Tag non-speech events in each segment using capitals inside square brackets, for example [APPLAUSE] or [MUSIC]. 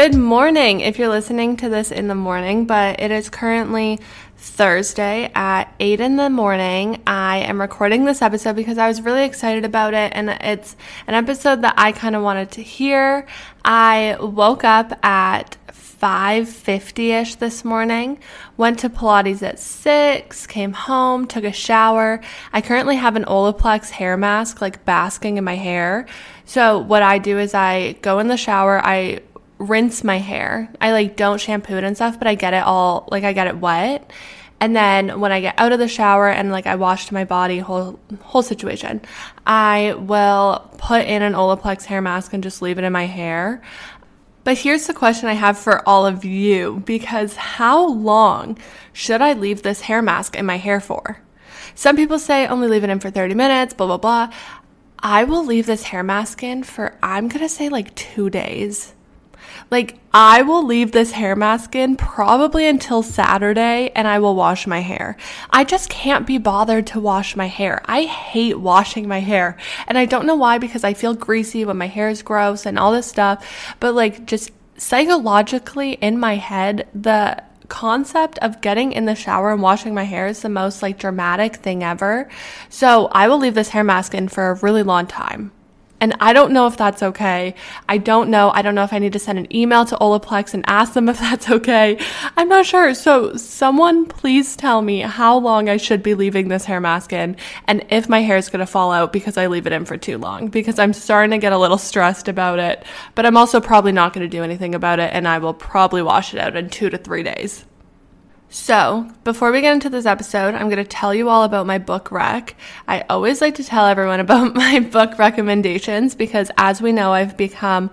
Good morning if you're listening to this in the morning, but it is currently Thursday at 8 in the morning. I am recording this episode because I was really excited about it and it's an episode that I kind of wanted to hear. I woke up at 5:50ish this morning. Went to Pilates at 6, came home, took a shower. I currently have an Olaplex hair mask like basking in my hair. So what I do is I go in the shower, I rinse my hair. I like don't shampoo it and stuff, but I get it all like I get it wet. And then when I get out of the shower and like I washed my body, whole whole situation, I will put in an Olaplex hair mask and just leave it in my hair. But here's the question I have for all of you because how long should I leave this hair mask in my hair for? Some people say only leave it in for 30 minutes, blah, blah, blah. I will leave this hair mask in for, I'm going to say like two days. Like, I will leave this hair mask in probably until Saturday and I will wash my hair. I just can't be bothered to wash my hair. I hate washing my hair. And I don't know why because I feel greasy when my hair is gross and all this stuff. But like, just psychologically in my head, the concept of getting in the shower and washing my hair is the most like dramatic thing ever. So I will leave this hair mask in for a really long time. And I don't know if that's okay. I don't know. I don't know if I need to send an email to Olaplex and ask them if [LAUGHS] that's okay. I'm not sure. So, someone please tell me how long I should be leaving this hair mask in and if my hair is going to fall out because I leave it in for too long because I'm starting to get a little stressed about it. But I'm also probably not going to do anything about it and I will probably wash it out in two to three days. So, before we get into this episode, I'm going to tell you all about my book rec. I always like to tell everyone [LAUGHS] about my book recommendations because, as we know, I've become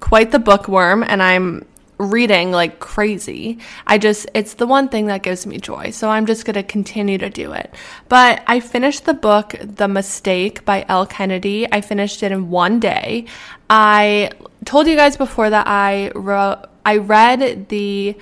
quite the bookworm and I'm reading like crazy. I just, it's the one thing that gives me joy. So I'm just going to continue to do it. But I finished the book, The Mistake by Elle Kennedy. I finished it in one day. I told you guys before that I wrote, I read the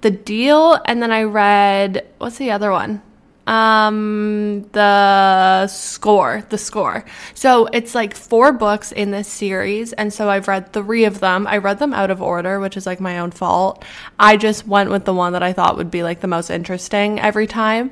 the Deal, and then I read what's the other one? Um, the score, the score. So it's like four books in this series, and so I've read three of them. I read them out of order, which is like my own fault. I just went with the one that I thought would be like the most interesting every time.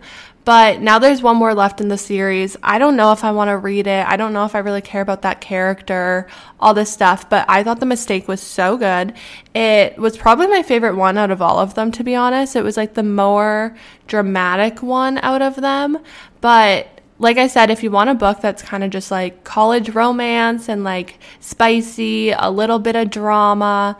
But now there's one more left in the series. I don't know if I want to read it. I don't know if I really care about that character, all this stuff. But I thought The Mistake was so good. It was probably my favorite one out of all of them, to be honest. It was like the more dramatic one out of them. But like I said, if you want a book that's kind of just like college romance and like spicy, a little bit of drama,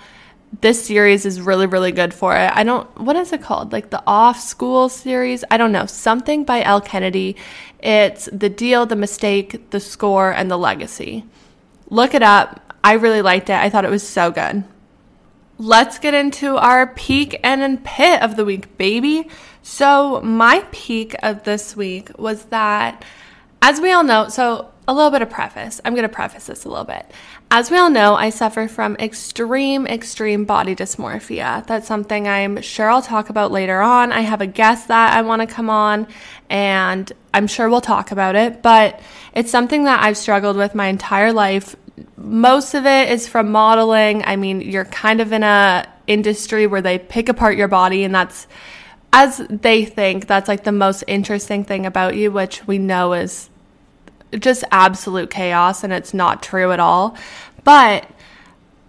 this series is really really good for it. I don't what is it called? Like the off school series? I don't know. Something by Elle Kennedy. It's The Deal, The Mistake, The Score and The Legacy. Look it up. I really liked it. I thought it was so good. Let's get into our peak and pit of the week, baby. So, my peak of this week was that as we all know, so a little bit of preface. I'm going to preface this a little bit. As we all know, I suffer from extreme, extreme body dysmorphia. That's something I'm sure I'll talk about later on. I have a guest that I want to come on, and I'm sure we'll talk about it. But it's something that I've struggled with my entire life. Most of it is from modeling. I mean, you're kind of in a industry where they pick apart your body, and that's as they think that's like the most interesting thing about you, which we know is just absolute chaos and it's not true at all. But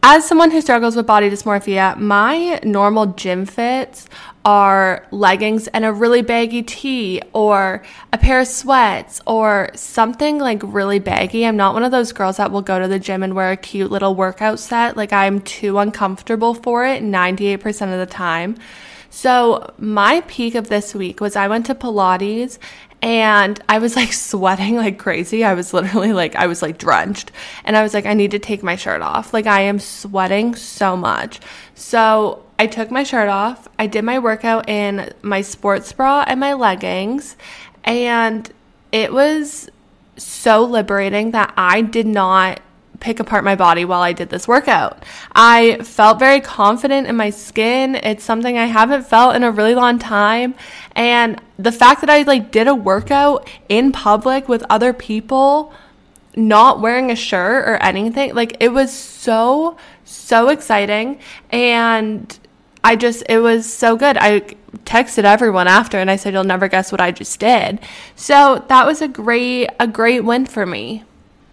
as someone who struggles with body dysmorphia, my normal gym fits are leggings and a really baggy tee or a pair of sweats or something like really baggy. I'm not one of those girls that will go to the gym and wear a cute little workout set. Like I'm too uncomfortable for it 98% of the time. So, my peak of this week was I went to Pilates and I was like [LAUGHS] sweating like crazy. I was literally like, I was like drenched. And I was like, I need to take my shirt off. Like, I am sweating so much. So, I took my shirt off. I did my workout in my sports bra and my leggings. And it was so liberating that I did not pick apart my body while I did this workout. I felt very confident in my skin. It's something I haven't felt in a really long time. And the fact that I like did a workout in public with other people, not wearing a shirt or anything, like it was so, so exciting. And I just, it was so good. I texted everyone after and I said, you'll never guess what I just did. So that was a great, a great win for me.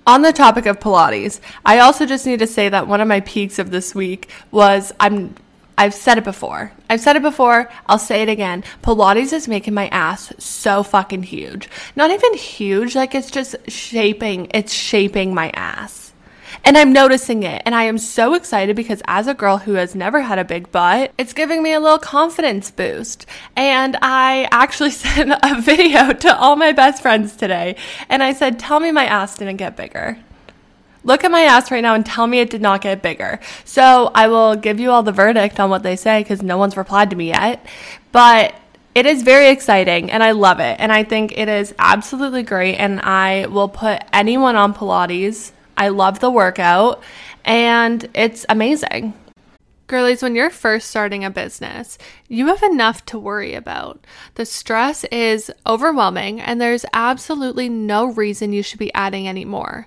On the topic of Pilates, I also just need to say that one of my peaks of this week was I'm I've said it before. I've said it before. I'll say it again. Pilates is making my ass so fucking huge. Not even huge, like it's just shaping, it's shaping my ass. And I'm noticing it. And I am so excited because as a girl who has never had a big butt, it's giving me a little confidence boost. And I actually [LAUGHS] sent a video to all my best friends today. And I said, Tell me my ass didn't get bigger. Look at my ass right now and tell me it did not get bigger. So I will give you all the verdict on what they say because no one's replied to me yet. But it is very exciting and I love it. And I think it is absolutely great. And I will put anyone on Pilates I love the workout and it's amazing. Girlies, when you're first starting a business, you have enough to worry about. The stress is overwhelming, and there's absolutely no reason you should be adding any more.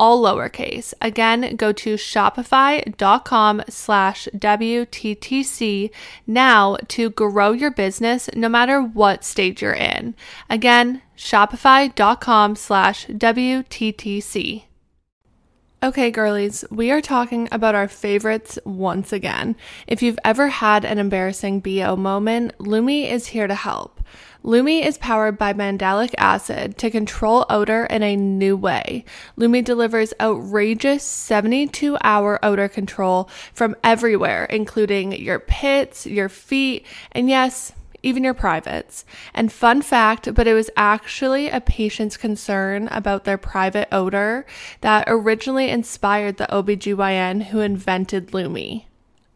all lowercase. Again, go to shopify.com slash WTTC now to grow your business no matter what stage you're in. Again, shopify.com slash WTTC. Okay, girlies, we are talking about our favorites once again. If you've ever had an embarrassing BO moment, Lume is here to help. Lume is powered by mandelic acid to control odor in a new way. Lume delivers outrageous 72 hour odor control from everywhere, including your pits, your feet, and yes, even your privates. And fun fact, but it was actually a patient's concern about their private odor that originally inspired the OBGYN who invented Lume.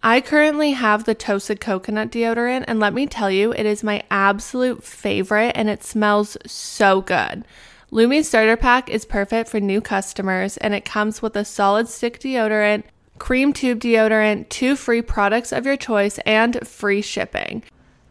I currently have the toasted coconut deodorant, and let me tell you, it is my absolute favorite and it smells so good. Lume Starter Pack is perfect for new customers, and it comes with a solid stick deodorant, cream tube deodorant, two free products of your choice, and free shipping.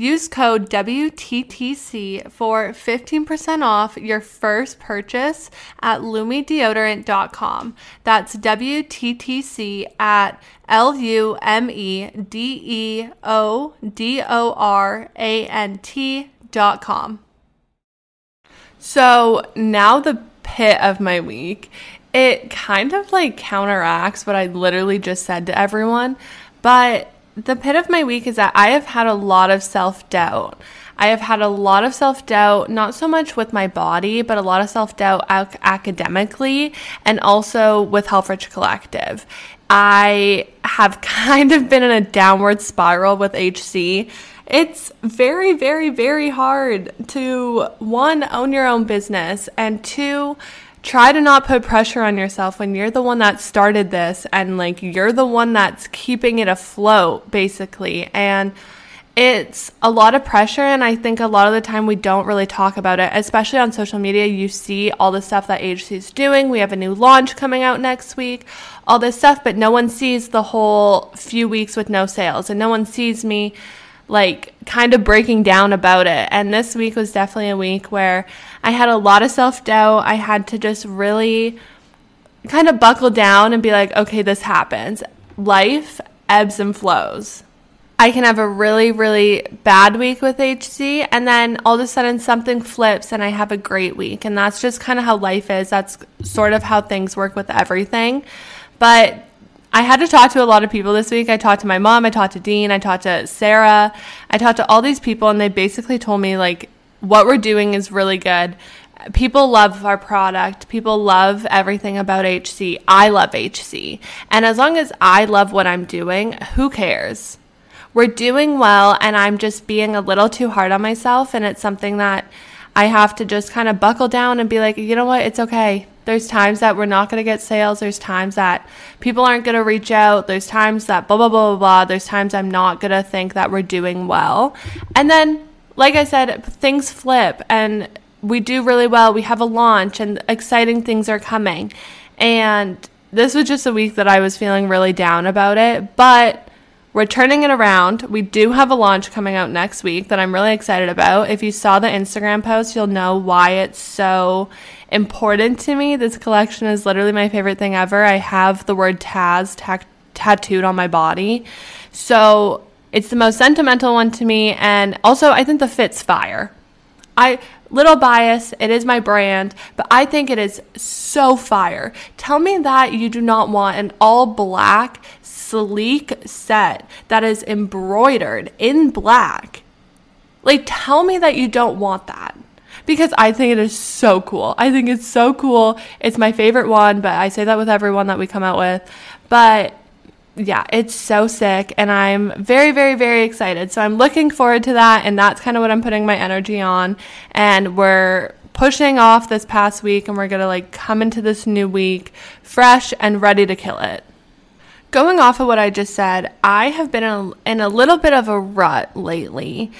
Use code WTTC for 15% off your first purchase at lumedeodorant.com. That's WTTC at L U M E D E O D O R A N T dot com. So now the pit of my week it kind of like counteracts what I literally just said to everyone. But the pit of my week is that I have had a lot of self doubt. I have had a lot of self doubt, not so much with my body, but a lot of self doubt ac- academically and also with Health Rich Collective. I have [LAUGHS] kind of been in a downward spiral with HC. It's very, very, very hard to one, own your own business, and two, try to not put pressure on yourself when you're the one that started this and like you're the one that's keeping it afloat, basically. And it's a lot of pressure and i think a lot of the time we don't really talk about it especially on social media you see all the stuff that HC is doing we have a new launch coming out next week all this stuff but no one sees the whole few weeks with no sales and no one sees me like kind of breaking down about it and this week was definitely a week where i had a lot of self-doubt i had to just really kind of buckle down and be like okay this happens life ebbs and flows I can have a really, really bad week with HC, and then all of a sudden something flips and I have a great week. And that's just kind of how life is. That's sort of how things work with everything. But I had to talk to a lot of people this week. I talked to my mom, I talked to Dean, I talked to Sarah, I talked to all these people, and they basically told me, like, what we're doing is really good. People love our product. People love everything about HC. I love HC. And as long as I love what I'm doing, who cares? we're doing well and I'm just being a little too hard on myself and it's something that I have to just kind of buckle down and be like, you know what, it's okay. There's times that we're not going to get sales. There's times that people aren't going to reach out. There's times that blah, blah, blah, blah, blah. There's times I'm not going to think that we're doing well. And then, like I said, things flip and we do really well. We have a launch and exciting things are coming. And this was just a week that I was feeling really down about it. But we're turning it around. We do have a launch coming out next week that I'm really excited about. If you saw the Instagram post, you'll know why it's so important to me. This collection is literally my favorite thing ever. I have the word Taz ta- tattooed on my body. So it's the most sentimental one to me. And also, I think the fit's fire. I little bias, it is my brand, but I think it is so fire. Tell me that you do not want an all black sleek set that is embroidered in black. Like, tell me that you don't want that because I think it is so cool. I think it's so cool. It's my favorite one, but I say that with everyone that we come out with. But yeah, it's so sick and I'm very, very, very excited. So I'm looking forward to that. And that's kind of what I'm putting my energy on. And we're pushing off this past week and we're going to like come into this new week fresh and ready to kill it. Going off of what I just said, I have been in a, in a little bit of a rut lately.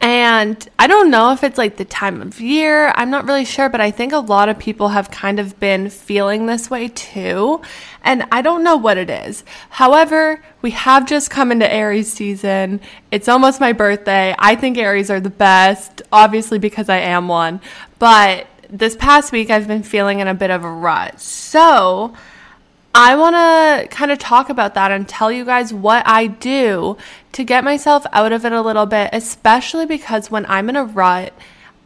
And I don't know if it's like the time of year. I'm not really sure, but I think a lot of people have kind of been feeling this way too. And I don't know what it is. However, we have just come into Aries season. It's almost my birthday. I think Aries are the best, obviously, because I am one. But this past week, I've been feeling in a bit of a rut. So, I want to kind of talk about that and tell you guys what I do to get myself out of it a little bit, especially because when I'm in a rut,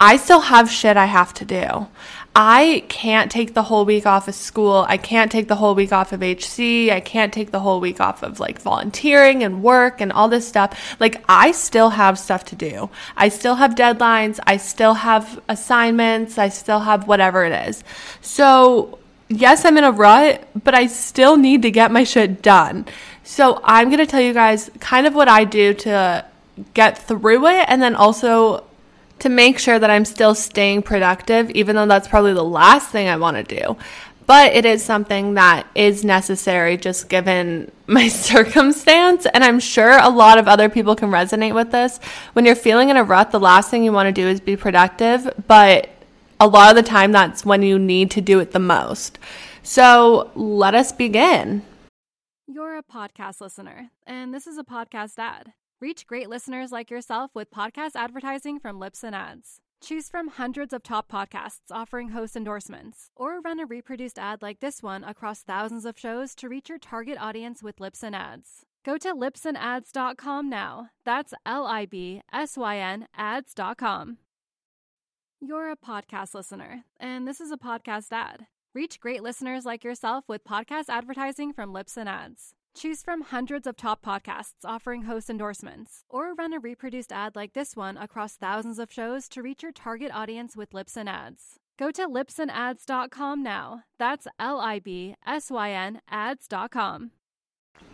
I still have shit I have to do. I can't take the whole week off of school. I can't take the whole week off of HC. I can't take the whole week off of like volunteering and work and all this stuff. Like, I still have stuff to do. I still have deadlines. I still have assignments. I still have whatever it is. So, yes, I'm in a rut, but I still need to get my shit done. So I'm going to tell you guys kind of what I do to get through it and then also to make sure that I'm still staying productive, even though that's probably the last thing I want to do. But it is something that is necessary just given [LAUGHS] my circumstance. And I'm sure a lot of other people can resonate with this. When you're feeling in a rut, the last thing you want to do is be productive. But a lot of the time that's when you need to do it the most. So let us begin. You're a podcast listener, and this is a podcast ad. Reach great listeners like yourself with podcast advertising from Libsyn Ads. Choose from hundreds of top podcasts offering host endorsements, or run a reproduced ad like this one across thousands of shows to reach your target audience with Libsyn Ads. Go to libsynads.com now. That's L I B S Y N ads.com. You're a podcast listener, and this is a podcast ad. Reach great listeners like yourself with podcast advertising from Libsyn Ads. Choose from hundreds of top podcasts offering host endorsements, or run a reproduced ad like this one across thousands of shows to reach your target audience with Libsyn Ads. Go to libsynads.com now. That's L I B S Y N ads.com.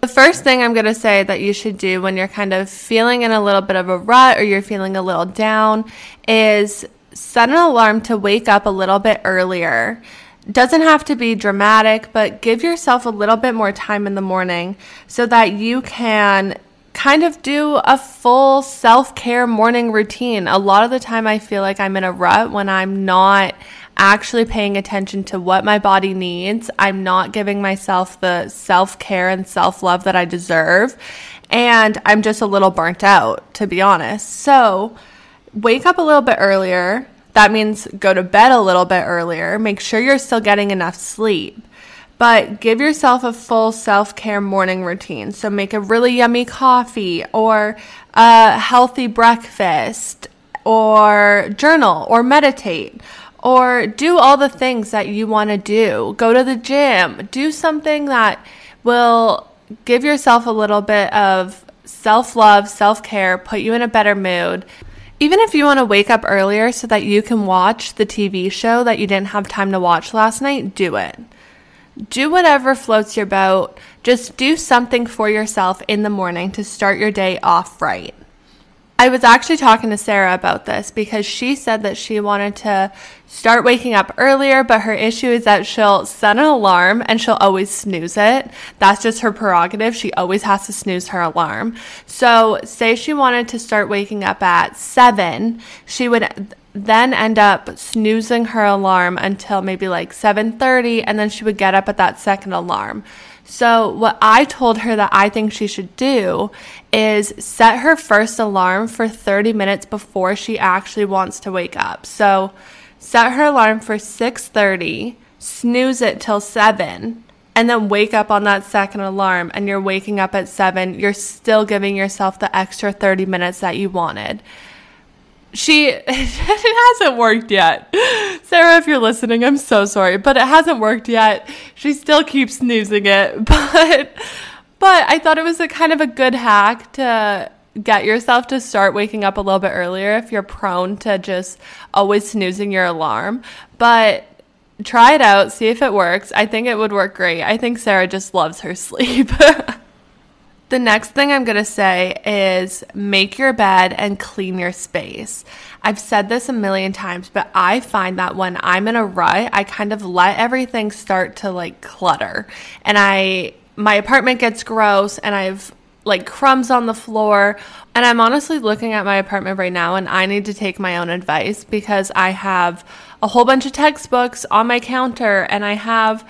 The first thing I'm going to say that you should do when you're kind of feeling in a little bit of a rut or you're feeling a little down is set an alarm to wake up a little bit earlier. Doesn't have to be dramatic, but give yourself a little bit more time in the morning so that you can kind of do a full self care morning routine. A lot of the time, I feel like I'm in a rut when I'm not actually paying attention to what my body needs. I'm not giving myself the self care and self love that I deserve. And I'm just a little burnt out, to be honest. So, wake up a little bit earlier. That means go to bed a little bit earlier. Make sure you're still getting enough sleep. But give yourself a full self care morning routine. So make a really yummy coffee or a healthy breakfast or journal or meditate or do all the things that you want to do. Go to the gym. Do something that will give yourself a little bit of self love, self care, put you in a better mood. Even if you want to wake up earlier so that you can watch the TV show that you didn't have time to watch last night, do it. Do whatever floats your boat. Just do something for yourself in the morning to start your day off right. I was actually talking to Sarah about this because she said that she wanted to start waking up earlier, but her issue is that she'll set an alarm and she'll always snooze it. That's just her prerogative. She always has to snooze her alarm. So, say she wanted to start waking up at 7, she would then end up snoozing her alarm until maybe like 7:30 and then she would get up at that second alarm. So, what I told her that I think she should do is set her first alarm for 30 minutes before she actually wants to wake up. So, set her alarm for 6:30, snooze it till 7, and then wake up on that second alarm and you're waking up at 7, you're still giving yourself the extra 30 minutes that you wanted she [LAUGHS] it hasn't worked yet. Sarah, if you're listening, I'm so sorry, but it hasn't worked yet. She still keeps snoozing it, [LAUGHS] but but I thought it was a kind of a good hack to get yourself to start waking up a little bit earlier if you're prone to just always snoozing your alarm. But try it out, see if it works. I think it would work great. I think Sarah just loves her [LAUGHS] sleep. The next thing I'm going to say is make your bed and clean your space. I've said this a million times, but I find that when I'm in a rut, I kind of let everything start to like clutter. And I my apartment gets gross and I've like crumbs on the floor. And I'm honestly looking at my apartment right now and I need to take my own advice because I have a whole bunch of textbooks on my counter and I have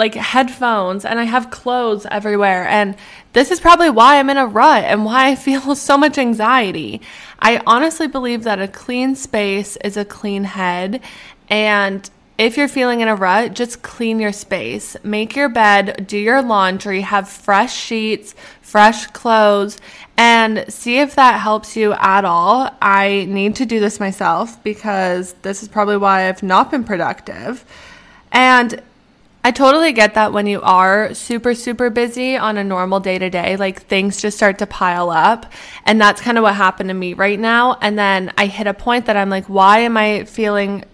like headphones and I have clothes everywhere. And this is probably why I'm in a rut and why I feel [LAUGHS] so much anxiety. I honestly believe that a clean space is a clean head. And if you're feeling in a rut, just clean your space. Make your bed, do your laundry, have fresh sheets, fresh clothes, and see if that helps you at all. I need to do this myself because this is probably why I've not been productive. And I totally get that when you are super, super busy on a normal day to day, like things just start to pile up. And that's kind of what happened to me right now. And then I hit a point that I'm like, why am I feeling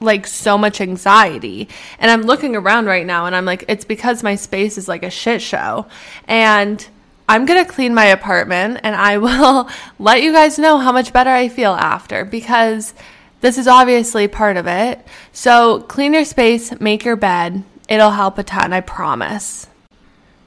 like so much anxiety? And I'm looking around right now and I'm like, it's because my space is like a shit show. And I'm going to clean my apartment and I [LAUGHS] will let you guys know how much better I feel after because this is obviously part of it. So clean your space, make your bed, It'll help a ton, I promise.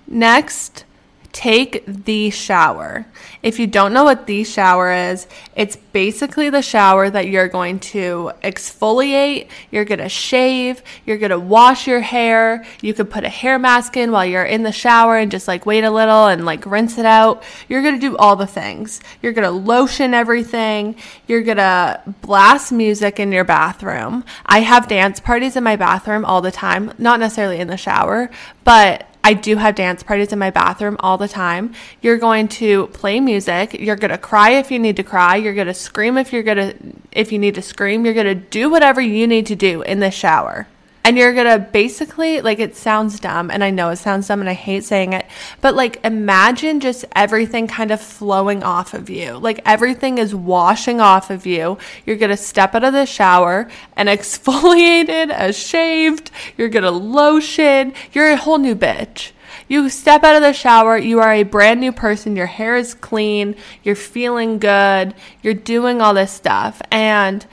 Next, take the shower. If you don't know what the shower is, it's basically the shower that you're going to exfoliate, you're going to shave, you're going to wash your hair. You could put a hair mask in while you're in the shower and just like wait a little and like rinse it out. You're going to do all the things. You're going to lotion everything. You're going to blast music in your bathroom. I have dance parties in my bathroom all the time, not necessarily in the shower, but I do have dance parties in my bathroom all the time. You're going to play music. You're going to cry if you need to cry. You're going to scream if you're going to if you need to scream. You're going to do whatever you need to do in the shower. And you're to basically, like, it sounds dumb, and I know it sounds dumb, and I hate saying it, but like, imagine just everything kind of flowing off of you. Like, everything is washing off of you. You're to step out of the shower and [LAUGHS] exfoliated, as shaved. You're to lotion. You're a whole new bitch. You step out of the shower, you are a brand new person, your hair is clean, you're feeling good, you're doing all this stuff, and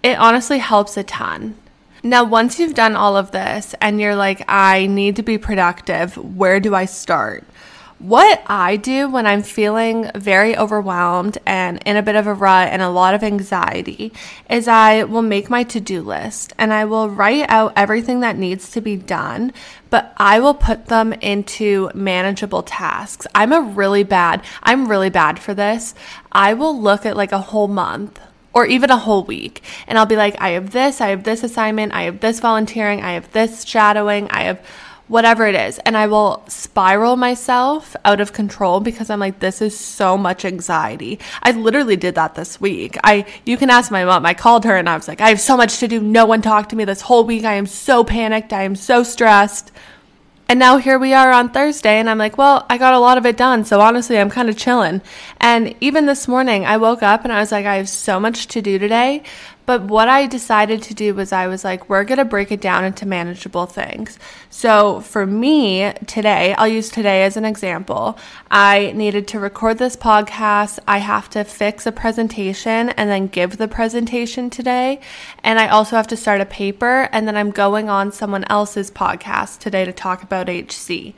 it honestly helps a ton. Now, once you've done all of this and you're like, I need to be productive, where do I start? What I do when I'm feeling very overwhelmed and in a bit of a rut and a lot of anxiety is I will make my to do list and I will write out everything that needs to be done, but I will put them into manageable tasks. I'm a really bad, I'm really bad for this. I will look at like a whole month or even a whole week. And I'll be like, I have this, I have this assignment, I have this volunteering, I have this shadowing, I have whatever it is. And I will spiral myself out of control because I'm like, this is so much anxiety. I literally did that this week. I, you can ask my mom. I called her and I was like, I have so much to do. No one talked to me this whole week. I am so panicked. I am so stressed. And now here we are on Thursday, and I'm like, well, I got a lot of it done. So honestly, I'm kind of chilling. And even this morning, I woke up and I was like, I have so much to do today. But what I decided to do was I was like, we're going to break it down into manageable things. So for me today, I'll use today as an example. I needed to record this podcast. I have to fix a presentation and then give the presentation today. And I also have to start a paper. And then I'm going on someone else's podcast today to talk about HC.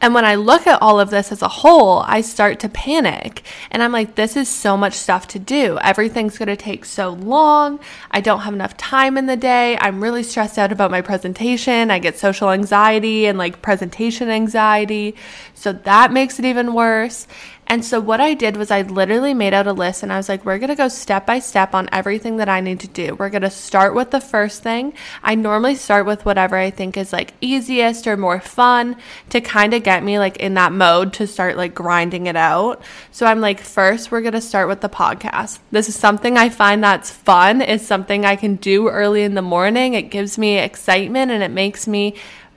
And when I look at all of this as a whole, I start to panic. And I'm like, this is so much stuff to do. Everything's going to take so long. I don't have enough time in the day. I'm really stressed out about my presentation. I get social anxiety and like presentation anxiety. So that makes it even worse. And so what I did was I literally made out a list and I was like, we're going to go step by step on everything that I need to do. We're going to start with the first thing. I normally start with whatever I think is like easiest or more fun to kind of get me like in that mode to start like grinding it out. So I'm like, first, we're going to start with the podcast. This is something I find that's fun. It's something I can do early in the morning. It gives me excitement and it makes me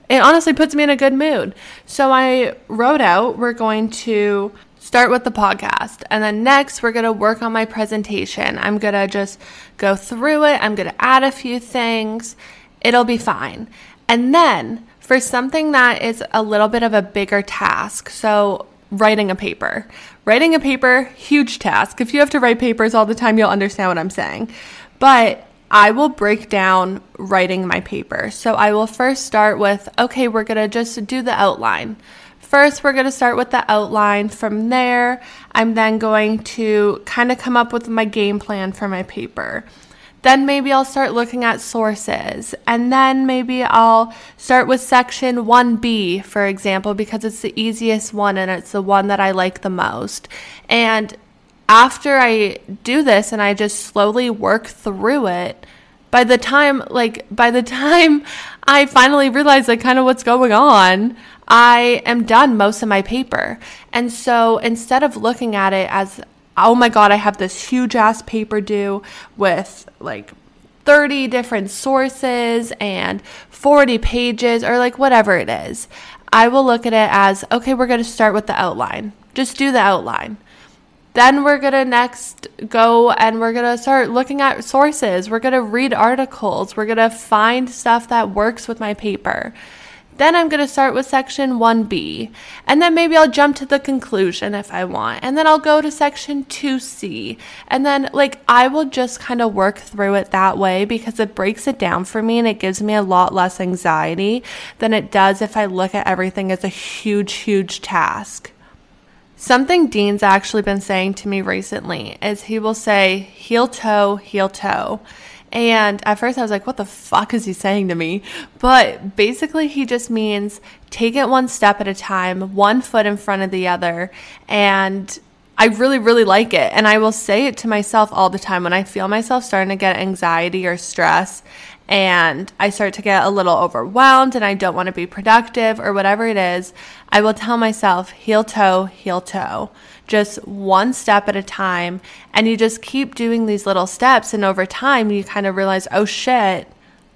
it honestly puts me in a good mood. So I wrote out, we're going to start with the podcast. And then next, we're going to work on my presentation. I'm going to just go through it, I'm going to add a few things. It'll be fine. And then for something that is a little bit of a bigger task, so writing a paper. Writing a paper, huge task. If you have to write papers all the time, you'll understand what I'm saying. But I will break down writing my paper. So I will first start with okay, we're going to just do the outline. First, we're going to start with the outline. From there, I'm then going to kind of come up with my game plan for my paper. Then maybe I'll start looking at sources. And then maybe I'll start with section 1B, for example, because it's the easiest one and it's the one that I like the most. And after I do this and I just slowly work through it, by the time, like, by the [LAUGHS] time I finally realize, like, kind of what's going on, I am done most of my paper. And so instead of looking at it as, oh my God, I have this huge ass paper due with like 30 different sources and 40 pages or like whatever it is, I will look at it as, okay, we're going to start with the outline. Just do the outline. Then we're going to next go and we're going to start looking at sources. We're going to read articles. We're going to find stuff that works with my paper. Then I'm going to start with section 1B. And then maybe I'll jump to the conclusion if I want. And then I'll go to section 2C. And then, like, I will just kind of work through it that way because it breaks it down for me and it gives me a lot less anxiety than it does if I look at everything as a huge, huge task. Something Dean's actually been saying to me recently is he will say heel toe, heel toe. And at first I was like, what the fuck is he saying to me? But basically, he just means take it one step at a time, one foot in front of the other. And I really, really like it. And I will say it to myself all the time when I feel myself starting to get anxiety or stress and I start to get a little overwhelmed and I don't want to be productive or whatever it is. I will tell myself heel toe, heel toe just one step at a time. And you just keep doing these little steps. And over time, you kind of realize, oh shit,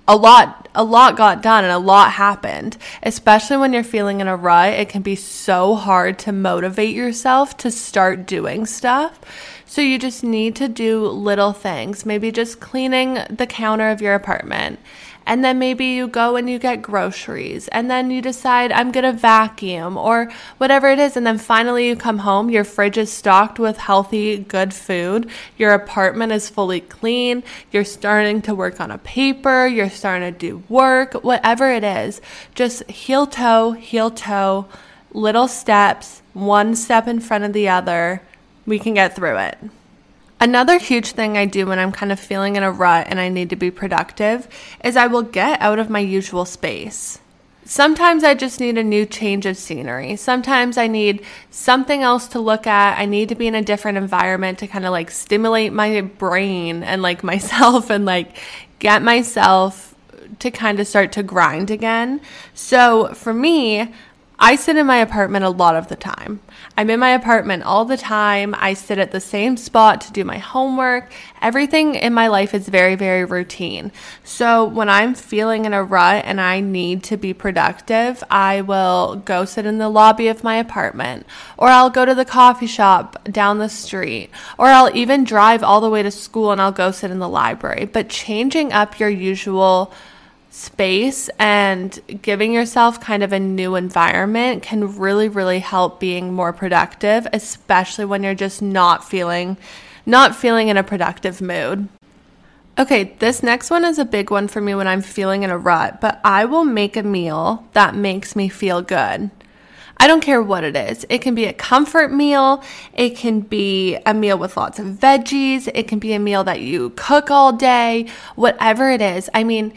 a lot a lot got done and a lot happened especially when you're feeling in a rut it can be so hard to motivate yourself to start doing stuff so you just need to do little things. Maybe just cleaning the counter of your apartment. And then maybe you go and you get groceries. And then you decide I'm to vacuum or whatever it is. And then finally you come home your fridge is stocked with healthy good food. Your apartment is fully clean. You're starting to work on a paper. You're starting to do work. Whatever it is. Just heel toe heel toe little steps one step in front of the other we can get through it Another huge thing I do when I'm kind of feeling in a rut and I need to be productive is I will get out of my usual space. Sometimes I just need a new change of scenery. Sometimes I need something else to look at. I need to be in a different environment to kind of like stimulate my brain and like [LAUGHS] myself and like get myself to kind of start to grind again. So for me, I sit in my apartment a lot of the time. I'm in my apartment all the time. I sit at the same spot to do my homework. Everything in my life is very, very routine. So when I'm feeling in a rut and I need to be productive, I will go sit in the lobby of my apartment, or I'll go to the coffee shop down the street, or I'll even drive all the way to school and I'll go sit in the library. But changing up your usual space and giving yourself kind of a new environment can really really help being more productive especially when you're just not feeling not feeling in a productive mood Okay, this next one is a big one for me when I'm feeling in a rut, but I will make a meal that makes me feel good. I don't care what it is. It can be a comfort meal. It can be a meal with lots of veggies. It can be a meal that you cook all day. Whatever it is. I mean,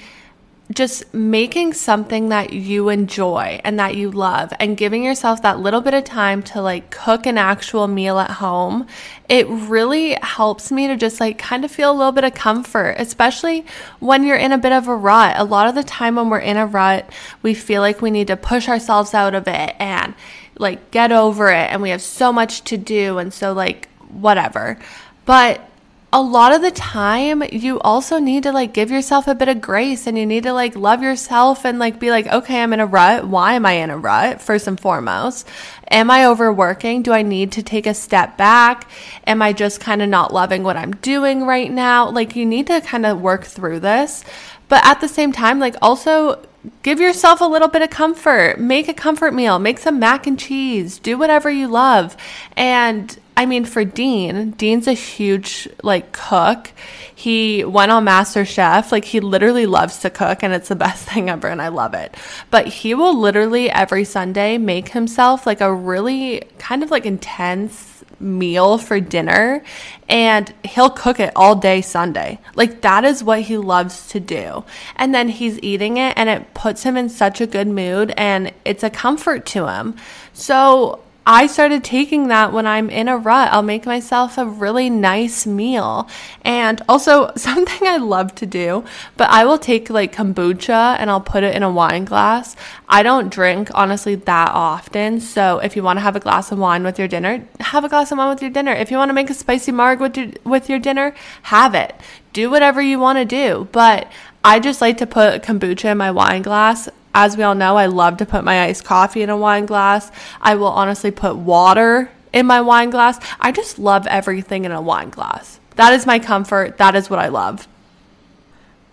just making something that you enjoy and that you love and giving yourself that little bit of time to like cook an actual meal at home, it really helps me to just like kind of feel a little bit of comfort, especially when you're in a bit of a rut. A lot of the time when we're in a rut, we feel like we need to push ourselves out of it and like get over it and we have so much to do and so like whatever. But a lot of the time you also need to like give yourself a bit of grace and you need to like love yourself and like be like okay i'm in a rut. Why am i in a rut first and foremost? Am i overworking? Do i need to take a step back? Am i just kind of not loving what i'm doing right now? Like you need to kind of work through this. But at the same time like also give yourself a little bit of comfort. Make a comfort meal. Make some mac and cheese. Do whatever you love. And I mean, for Dean, Dean's a huge like cook. He went on Master Chef. Like he literally loves to cook and it's the [LAUGHS] best thing ever and I love it. But he will literally every Sunday make himself like a really kind of like intense meal for dinner and he'll cook it all day Sunday. Like that is what he loves to do. And then he's eating it and it puts him in such a good mood and it's a comfort to him. So I started taking that when I'm in a rut. I'll make myself a really nice meal. And also, [LAUGHS] something I love to do, but I will take like kombucha and I'll put it in a wine glass. I don't drink, honestly, that often. So if you want to have a glass of wine with your dinner, have a glass of wine with your dinner. If you want to make a spicy marg with your, with your dinner, have it. Do whatever you want to do. But I just like to put kombucha in my wine glass as we all know, I love to put my iced coffee in a wine glass. I will honestly put water in my wine glass. I just love everything in a wine glass. That is my comfort. That is what I love.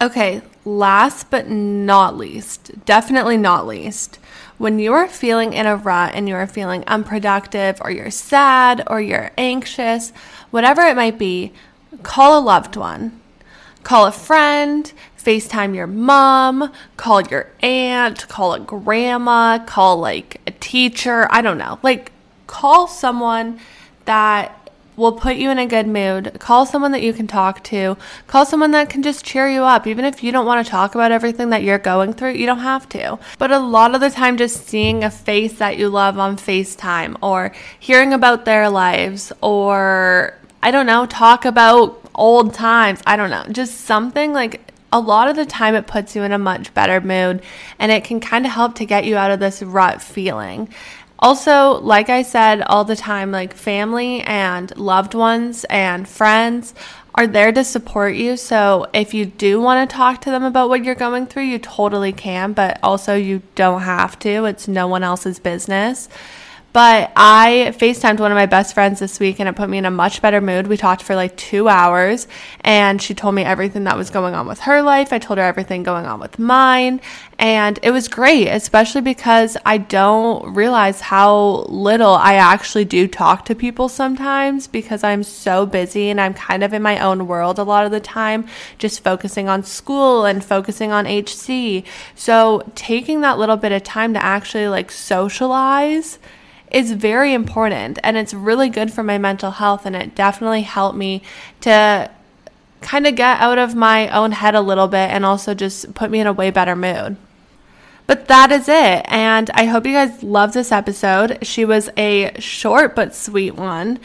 Okay, last but not least, definitely not least, when you are feeling in a rut and you are feeling unproductive or you're sad or you're anxious, whatever it might be, call a loved one. Call a friend, FaceTime your mom, call your aunt, call a grandma, call like a teacher. I don't know. Like, call someone that will put you in a good mood. Call someone that you can talk to. Call someone that can just cheer you up. Even if you don't want to talk about everything that you're going through, you don't have to. But a lot of the time, just seeing a face that you love on FaceTime or hearing about their lives or I don't know, talk about old times. I don't know, just something like a lot of the time it puts you in a much better mood and it can kind of help to get you out of this rut feeling. Also, like I said all the time, like family and loved ones and friends are there to support you. So if you do want to talk to them about what you're going through, you totally can, but also you don't have to. It's no one else's business. But I FaceTimed one of my best friends this week and it put me in a much better mood. We talked for like two hours and she told me everything that was going on with her life. I told her everything going on with mine. And it was great, especially because I don't realize how little I actually do talk to people sometimes because I'm so busy and I'm kind of in my own world a lot of the time, just focusing on school and focusing on HC. So taking that little bit of time to actually like socialize is very important and it's really good for my mental health and it definitely helped me to kind of get out of my own head a little bit and also just put me in a way better mood. But that is it. And I hope you guys love this episode. She was a short but sweet one.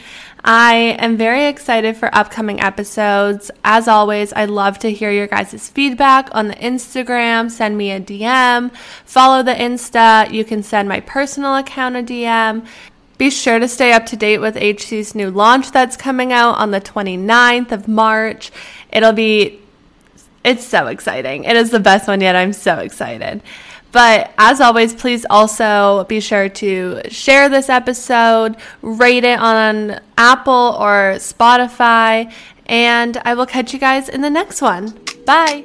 I am very excited for upcoming episodes. As always, I love to hear your guys' feedback on the Instagram. Send me a DM. Follow the Insta. You can send my personal account a DM. Be sure to stay up to date with HC's new launch that's coming out on the 29th of March. It'll be, it's so exciting. It is the best one yet. I'm so excited. But as always, please also be sure to share this episode, rate it on Apple or Spotify, and I will catch you guys in the next one. Bye.